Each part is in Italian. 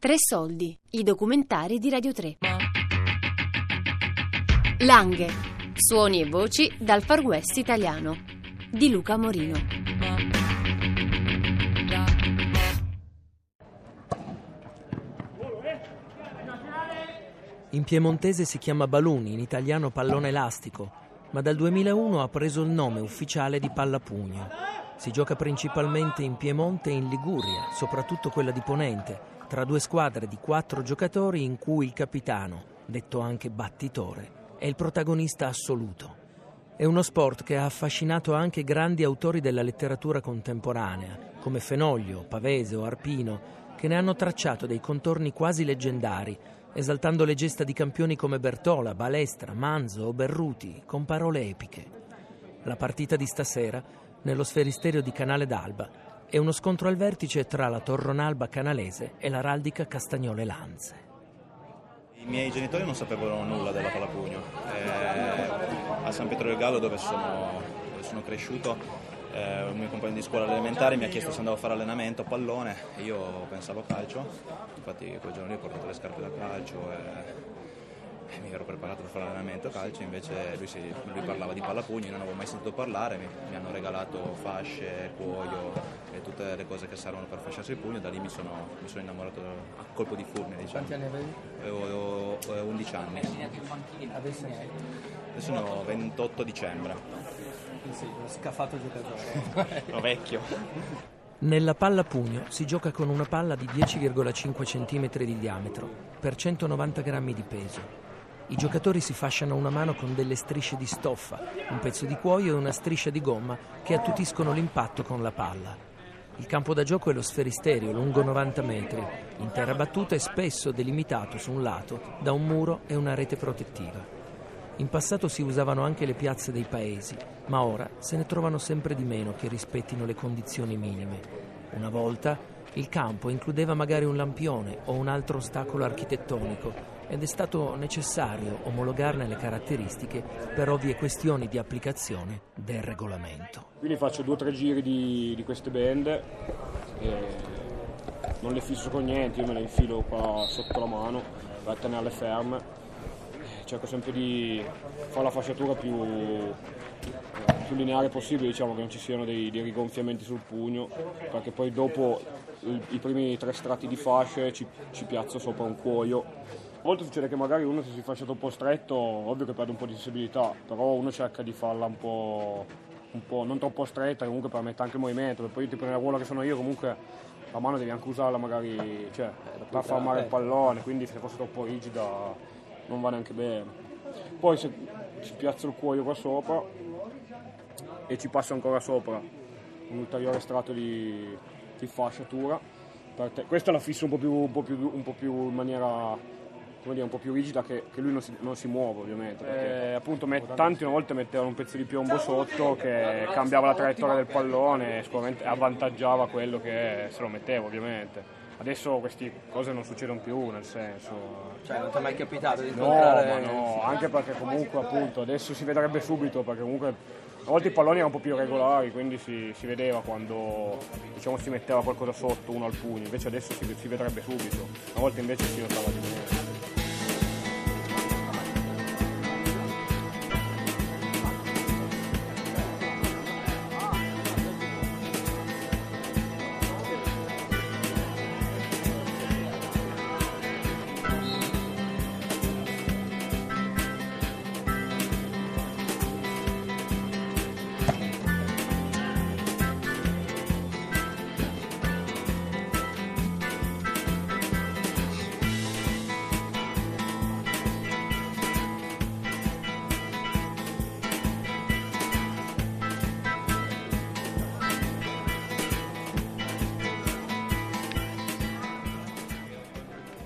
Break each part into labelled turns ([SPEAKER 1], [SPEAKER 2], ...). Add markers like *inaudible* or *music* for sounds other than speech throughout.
[SPEAKER 1] Tre soldi, i documentari di Radio 3. Langhe, suoni e voci dal Far West italiano di Luca Morino.
[SPEAKER 2] In piemontese si chiama baluni, in italiano pallone elastico, ma dal 2001 ha preso il nome ufficiale di pallapugno. Si gioca principalmente in Piemonte e in Liguria, soprattutto quella di Ponente, tra due squadre di quattro giocatori in cui il capitano, detto anche battitore, è il protagonista assoluto. È uno sport che ha affascinato anche grandi autori della letteratura contemporanea, come Fenoglio, Pavese o Arpino, che ne hanno tracciato dei contorni quasi leggendari, esaltando le gesta di campioni come Bertola, Balestra, Manzo o Berruti, con parole epiche. La partita di stasera, nello sferisterio di Canale d'Alba, è uno scontro al vertice tra la Torronalba canalese e l'araldica Castagnole Lanze.
[SPEAKER 3] I miei genitori non sapevano nulla della palapugno. Eh, a San Pietro del Gallo, dove sono, dove sono cresciuto, eh, un mio compagno di scuola elementare mi ha chiesto se andavo a fare allenamento a pallone e io pensavo calcio, infatti quel giorno lì ho portato le scarpe da calcio e mi ero preparato per fare l'allenamento a calcio, invece lui, si, lui, parlava di pallapugni, non avevo mai sentito parlare, mi, mi, hanno regalato fasce, cuoio e tutte le cose che servono per fasciarsi il pugno, da lì mi sono, mi sono innamorato a colpo di fulmine. Diciamo.
[SPEAKER 4] Quanti anni avevi?
[SPEAKER 3] Avevo, avevo 11 anni.
[SPEAKER 4] Adesso ne hai?
[SPEAKER 3] Adesso sono 28 dicembre.
[SPEAKER 4] Sì, uno scafato giocatore. *laughs*
[SPEAKER 3] Sono vecchio.
[SPEAKER 2] Nella palla pugno si gioca con una palla di 10,5 cm di diametro per 190 grammi di peso. I giocatori si fasciano una mano con delle strisce di stoffa, un pezzo di cuoio e una striscia di gomma che attutiscono l'impatto con la palla. Il campo da gioco è lo sferisterio, lungo 90 metri, in terra battuta e spesso delimitato su un lato da un muro e una rete protettiva. In passato si usavano anche le piazze dei paesi, ma ora se ne trovano sempre di meno che rispettino le condizioni minime. Una volta il campo includeva magari un lampione o un altro ostacolo architettonico ed è stato necessario omologarne le caratteristiche per ovvie questioni di applicazione del regolamento.
[SPEAKER 5] Quindi faccio due o tre giri di, di queste bende, non le fisso con niente, io me le infilo qua sotto la mano per tenerle ferme. Cerco sempre di fare la fasciatura più, più lineare possibile, diciamo che non ci siano dei, dei rigonfiamenti sul pugno, perché poi dopo i, i primi tre strati di fasce ci, ci piazzo sopra un cuoio a volte succede che magari uno se si fascia troppo stretto, ovvio che perde un po' di sensibilità, però uno cerca di farla un po', un po' non troppo stretta, comunque permette anche il movimento, poi tipo nella ruola che sono io comunque la mano devi anche usarla magari cioè, eh, per far male il pallone, quindi se fosse troppo rigida non va neanche bene. Poi se ci piazzo il cuoio qua sopra e ci passo ancora sopra un ulteriore strato di, di fasciatura, questa la fisso un po' più, un po più, un po più in maniera come dire, un po' più rigida che, che lui non si, non si, muove ovviamente. Perché, eh, appunto met, tanti una volta mettevano un pezzo di piombo sotto che cambiava la traiettoria del pallone e sicuramente avvantaggiava quello che se lo metteva ovviamente. Adesso queste cose non succedono più, nel senso.
[SPEAKER 4] Cioè, non ti è mai capitato di
[SPEAKER 5] No, ma no, anche perché comunque appunto adesso si vedrebbe subito perché comunque a volte i palloni erano un po' più regolari, quindi si, si vedeva quando diciamo, si metteva qualcosa sotto uno al pugno, invece adesso si, si vedrebbe subito, a volte invece si notava di meno.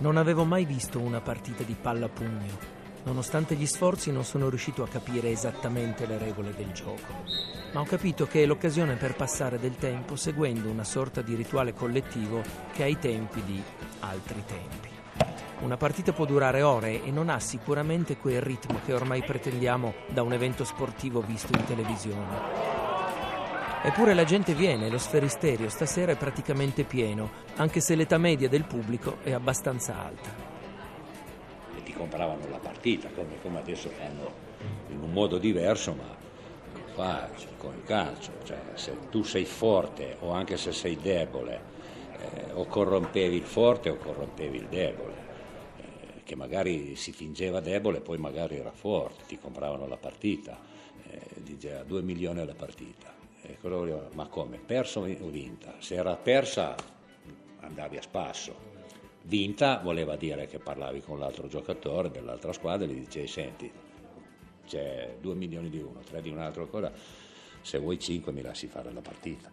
[SPEAKER 2] Non avevo mai visto una partita di palla pugno. Nonostante gli sforzi non sono riuscito a capire esattamente le regole del gioco, ma ho capito che è l'occasione per passare del tempo seguendo una sorta di rituale collettivo che ha i tempi di altri tempi. Una partita può durare ore e non ha sicuramente quel ritmo che ormai pretendiamo da un evento sportivo visto in televisione. Eppure la gente viene, lo sferisterio stasera è praticamente pieno, anche se l'età media del pubblico è abbastanza alta.
[SPEAKER 6] E ti compravano la partita, come, come adesso fanno in un modo diverso, ma fa con il calcio. Cioè, se tu sei forte o anche se sei debole, eh, o corrompevi il forte o corrompevi il debole. Eh, che magari si fingeva debole, poi magari era forte, ti compravano la partita, eh, diceva 2 milioni alla partita Ecco, ma come? Perso o vinta? Se era persa andavi a spasso. Vinta voleva dire che parlavi con l'altro giocatore dell'altra squadra e gli dicevi senti, c'è 2 milioni di uno, 3 di un altro ancora, se vuoi 5 mi lasci fare la partita.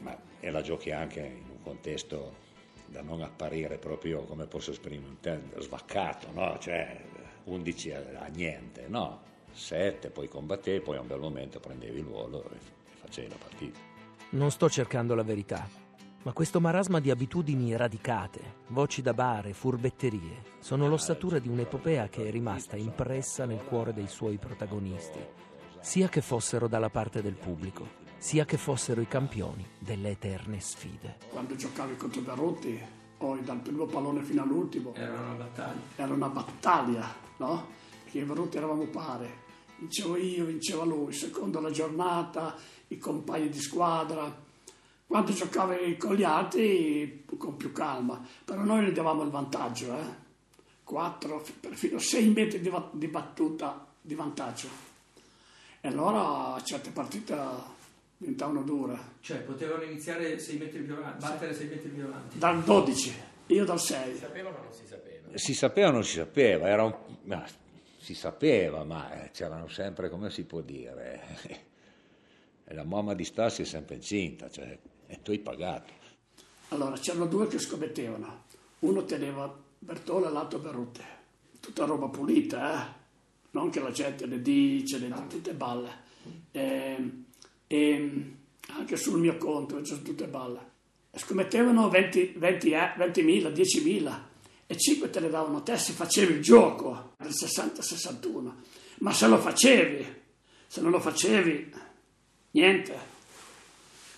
[SPEAKER 6] Ma, e la giochi anche in un contesto da non apparire proprio, come posso esprimere, svaccato, no? cioè 11 a, niente, no? 7, poi combattevi, poi a un bel momento prendevi il volo e facevi la partita.
[SPEAKER 2] Non sto cercando la verità, ma questo marasma di abitudini radicate, voci da bar e furbetterie, sono l'ossatura di un'epopea che è rimasta impressa nel cuore dei suoi protagonisti, sia che fossero dalla parte del pubblico, sia che fossero i campioni delle eterne sfide.
[SPEAKER 7] Quando giocavi contro Berutti, poi dal primo pallone fino all'ultimo,
[SPEAKER 4] era una battaglia.
[SPEAKER 7] Era una battaglia, no? Che Berutti eravamo pari vincevo io, vinceva lui, secondo la giornata, i compagni di squadra. Quando giocavi con gli altri, con più calma, però noi ne davamo il vantaggio, eh? 4, perfino 6 metri di, di battuta di vantaggio. E allora certe partite diventavano dure.
[SPEAKER 4] Cioè potevano iniziare 6 metri più avanti, battere 6 metri più avanti.
[SPEAKER 7] Dal 12, io dal 6.
[SPEAKER 4] Si sapeva o non si sapeva?
[SPEAKER 6] Si sapeva o non si sapeva, era un si sapeva, ma eh, c'erano sempre, come si può dire, *laughs* la mamma di Stassi è sempre incinta, cioè, e tu hai pagato.
[SPEAKER 7] Allora, c'erano due che scommettevano, uno teneva Bertola e l'altro Berrutte, tutta roba pulita, eh? non che la gente ne dice, le no. tutte balle, e, e, anche sul mio conto c'erano tutte balle. Scommettevano 20, 20, 20.000, 10.000 e 5 te le davano te se facevi il gioco del 60-61. Ma se lo facevi, se non lo facevi, niente.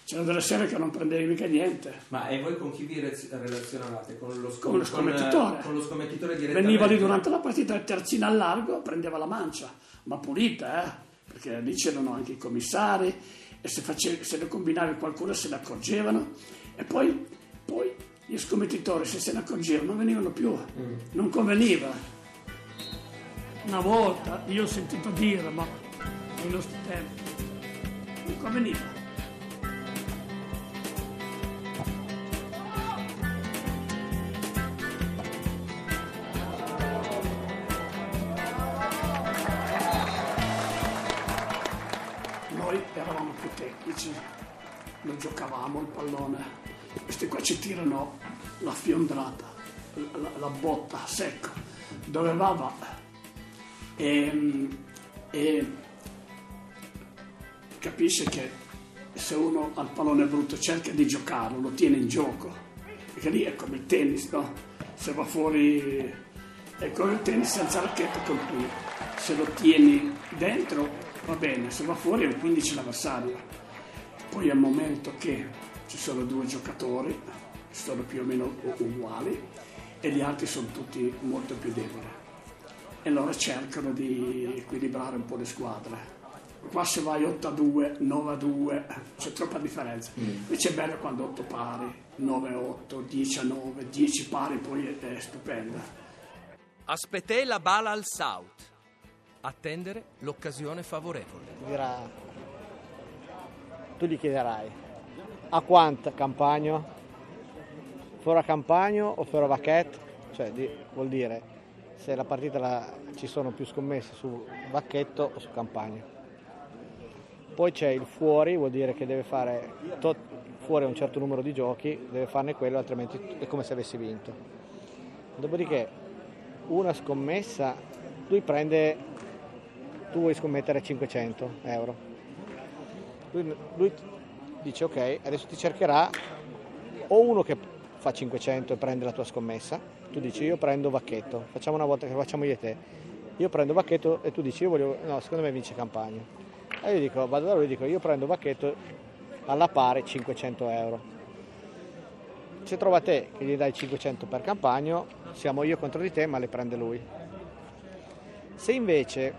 [SPEAKER 7] C'erano delle sere che non prendevi mica niente.
[SPEAKER 4] Ma e voi con chi vi relazionavate? Con lo, scom-
[SPEAKER 7] con lo scommettitore.
[SPEAKER 4] Con, lo scommettitore?
[SPEAKER 7] Veniva lì durante la partita il terzino al largo, prendeva la mancia, ma pulita, eh? Perché lì c'erano anche i commissari e se, facevi, se ne combinavi qualcuno se ne accorgevano. E poi, poi gli scommettitori se se ne accorgevano non venivano più, mm. non conveniva. Una volta io ho sentito dire, ma nei nostri tempi, non conveniva. Noi eravamo più tecnici, lo giocavamo il pallone questi qua ci tirano la fiondrata, la, la botta secca, dove va va. E, e capisce che se uno ha il pallone brutto cerca di giocarlo, lo tiene in gioco, perché lì è come il tennis, no? Se va fuori è come il tennis senza racchetta cui se lo tieni dentro va bene, se va fuori è un 15 l'avversario. Poi il momento che ci sono due giocatori che sono più o meno uguali e gli altri sono tutti molto più deboli e loro cercano di equilibrare un po' le squadre. Qua se vai 8 a 2, 9 a 2, c'è troppa differenza. Mm. Invece è bello quando 8 pari, 9 a 8, 10 a 9, 10 pari, poi è, stupenda.
[SPEAKER 2] Aspetté la bala al South. Attendere l'occasione favorevole.
[SPEAKER 8] Dirà, tu gli chiederai, a quanto Campagno? Fora Campagno o fora Vacchetto? Cioè di, vuol dire se la partita la, ci sono più scommesse su Vacchetto o su Campagno. Poi c'è il fuori, vuol dire che deve fare tot, fuori un certo numero di giochi, deve farne quello, altrimenti è come se avessi vinto. Dopodiché una scommessa, lui prende, tu vuoi scommettere 500 euro. Lui, lui dice ok, adesso ti cercherà o uno che fa 500 e prende la tua scommessa, tu dici io prendo Vacchetto, facciamo una volta che facciamo io e te, io prendo Vacchetto e tu dici io voglio, no secondo me vince Campagna. E io dico, vado da lui e dico io prendo Vacchetto alla pari 500 euro. Se trova te che gli dai 500 per campagno, siamo io contro di te, ma le prende lui. Se invece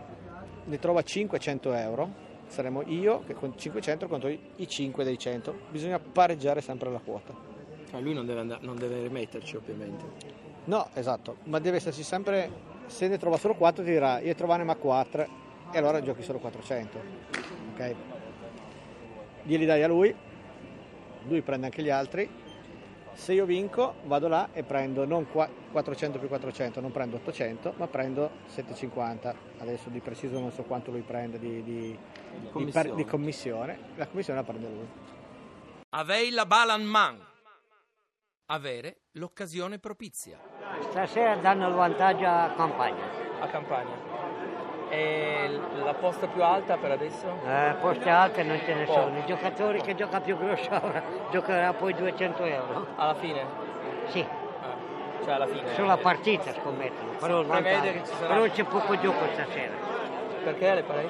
[SPEAKER 8] ne trova 500 euro, saremo io che con 500 contro i 5 dei 100. Bisogna pareggiare sempre la quota.
[SPEAKER 2] Cioè lui non deve, andare, non deve rimetterci ovviamente.
[SPEAKER 8] No, esatto, ma deve esserci sempre, se ne trova solo 4 ti dirà io trovane ma 4 e allora giochi solo 400. Ok? Glieli dai a lui, lui prende anche gli altri. Se io vinco vado là e prendo non 400 più 400, non prendo 800, ma prendo 750. Adesso di preciso non so quanto lui prende di, di,
[SPEAKER 2] di, commissione.
[SPEAKER 8] di commissione. La commissione la prende lui.
[SPEAKER 2] Avei la Balan Man. Avere l'occasione propizia.
[SPEAKER 9] Stasera danno il vantaggio a Campagna.
[SPEAKER 2] A Campagna. E la posta più alta per adesso?
[SPEAKER 9] Eh, poste alte non ce ne oh. sono. I giocatori che gioca più grosso giocherà poi 200 euro.
[SPEAKER 2] Alla fine?
[SPEAKER 9] Sì.
[SPEAKER 2] Eh, cioè alla fine?
[SPEAKER 9] Sulla partita scommettono, però, vantaggio, sarà... però c'è poco gioco stasera.
[SPEAKER 2] Perché le parei?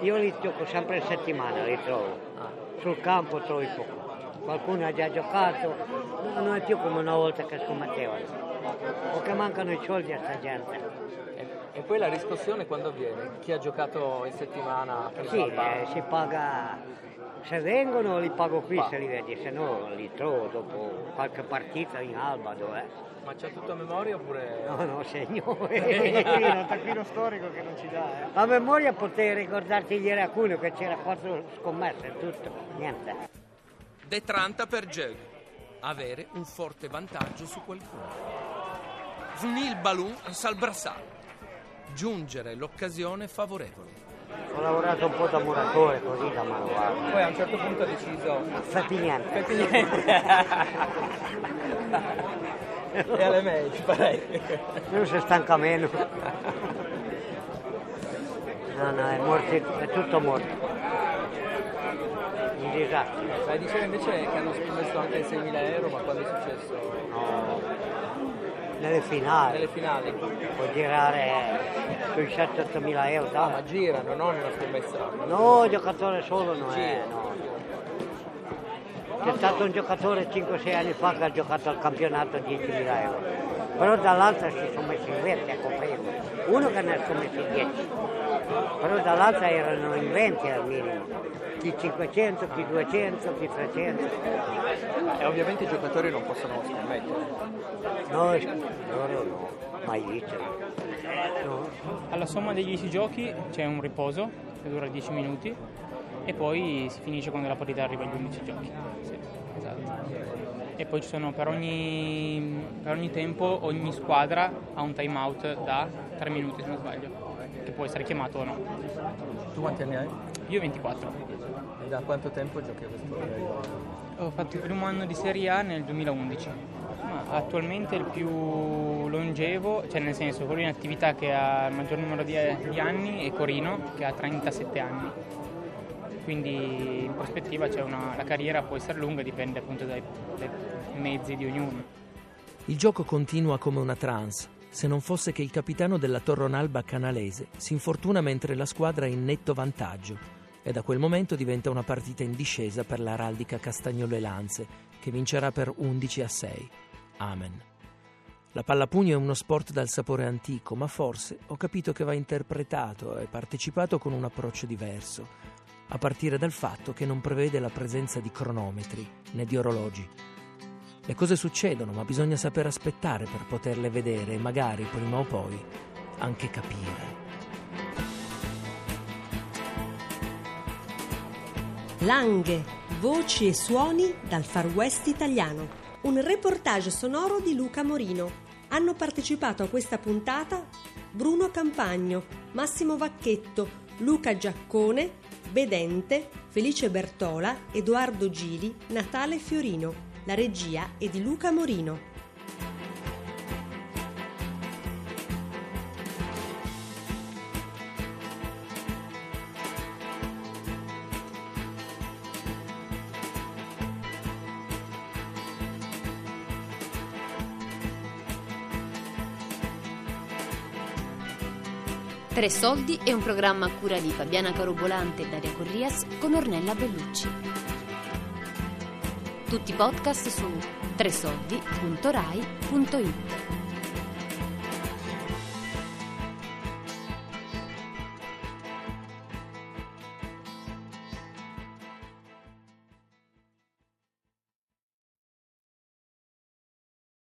[SPEAKER 9] Io li gioco sempre in settimana, li trovo. Ah. Sul campo trovi poco. Qualcuno ha già giocato, non è più come una volta che scommettevano. O che mancano i soldi a sta gente.
[SPEAKER 2] E poi la riscossione quando avviene? Chi ha giocato in settimana?
[SPEAKER 9] Sì, eh, si paga, se vengono li pago qui se li vedi, se no li trovo dopo qualche partita in Alba dov'è.
[SPEAKER 2] Ma c'è tutto a memoria oppure...
[SPEAKER 9] No, no, segno.
[SPEAKER 8] è un taccuino storico che non ci dà. Eh.
[SPEAKER 9] A memoria potevi ricordarti ieri a Cuneo che c'era quattro scommesse, tutto, niente.
[SPEAKER 2] De 30 per Jug. Avere un forte vantaggio su qualcuno. Zunil Balloon Salbrassale giungere l'occasione favorevole.
[SPEAKER 9] Ho lavorato un po' da muratore così da manuale.
[SPEAKER 2] Poi a un certo punto ha deciso...
[SPEAKER 9] Fatti niente.
[SPEAKER 2] Fatti niente. e alle match, farei.
[SPEAKER 9] Lui si stanca meno. No, no, è, morto, è tutto morto. Un disastro.
[SPEAKER 2] Ma diceva invece che hanno scommesso anche 6.000 euro, ma quando è successo?
[SPEAKER 9] No nelle finali.
[SPEAKER 2] Nelle finali.
[SPEAKER 9] Può girare sui 7-8 mila euro.
[SPEAKER 2] No, ma girano, non una scommessa.
[SPEAKER 9] No, giocatore solo non è, no. C'è stato un giocatore 5-6 anni fa che ha giocato al campionato a 10 mila euro. Però dall'altra si sono messi in verde a coprirlo. Uno che ne ha scommesso 10. Però dall'altra erano in 20 al minimo chi 500, chi 200, chi 300.
[SPEAKER 2] E ovviamente i giocatori non possono scommettere.
[SPEAKER 9] No, loro no, mai visto.
[SPEAKER 10] No. Alla somma degli 10 giochi c'è un riposo che dura 10 minuti e poi si finisce quando la partita arriva agli 11 giochi. Sì, esatto. E poi ci sono per ogni, per ogni tempo, ogni squadra ha un time out da 3 minuti se non sbaglio, che può essere chiamato o no.
[SPEAKER 2] Tu quanti anni hai?
[SPEAKER 10] Io 24.
[SPEAKER 2] E da quanto tempo giochi a questo livello?
[SPEAKER 10] Ho fatto il primo anno di Serie A nel 2011. Ma attualmente il più longevo, cioè nel senso quello in attività che ha il maggior numero di, di anni è Corino che ha 37 anni. Quindi in prospettiva una, la carriera può essere lunga, dipende appunto dai, dai mezzi di ognuno.
[SPEAKER 2] Il gioco continua come una trance, se non fosse che il capitano della Torronalba canalese si infortuna mentre la squadra è in netto vantaggio e da quel momento diventa una partita in discesa per l'araldica Castagnolo e Lanze, che vincerà per 11 a 6. Amen. La pallapugno è uno sport dal sapore antico, ma forse ho capito che va interpretato e partecipato con un approccio diverso, a partire dal fatto che non prevede la presenza di cronometri né di orologi. Le cose succedono, ma bisogna saper aspettare per poterle vedere e magari prima o poi anche capire.
[SPEAKER 11] Langhe, voci e suoni dal Far West italiano. Un reportage sonoro di Luca Morino. Hanno partecipato a questa puntata Bruno Campagno, Massimo Vacchetto, Luca Giaccone, Bedente, Felice Bertola, Edoardo Gili, Natale Fiorino. La regia è di Luca Morino.
[SPEAKER 1] Tre Soldi è un programma a cura di Fabiana Carobolante e Daria Corrias con Ornella Bellucci. Tutti i podcast su tresoldi.rai.it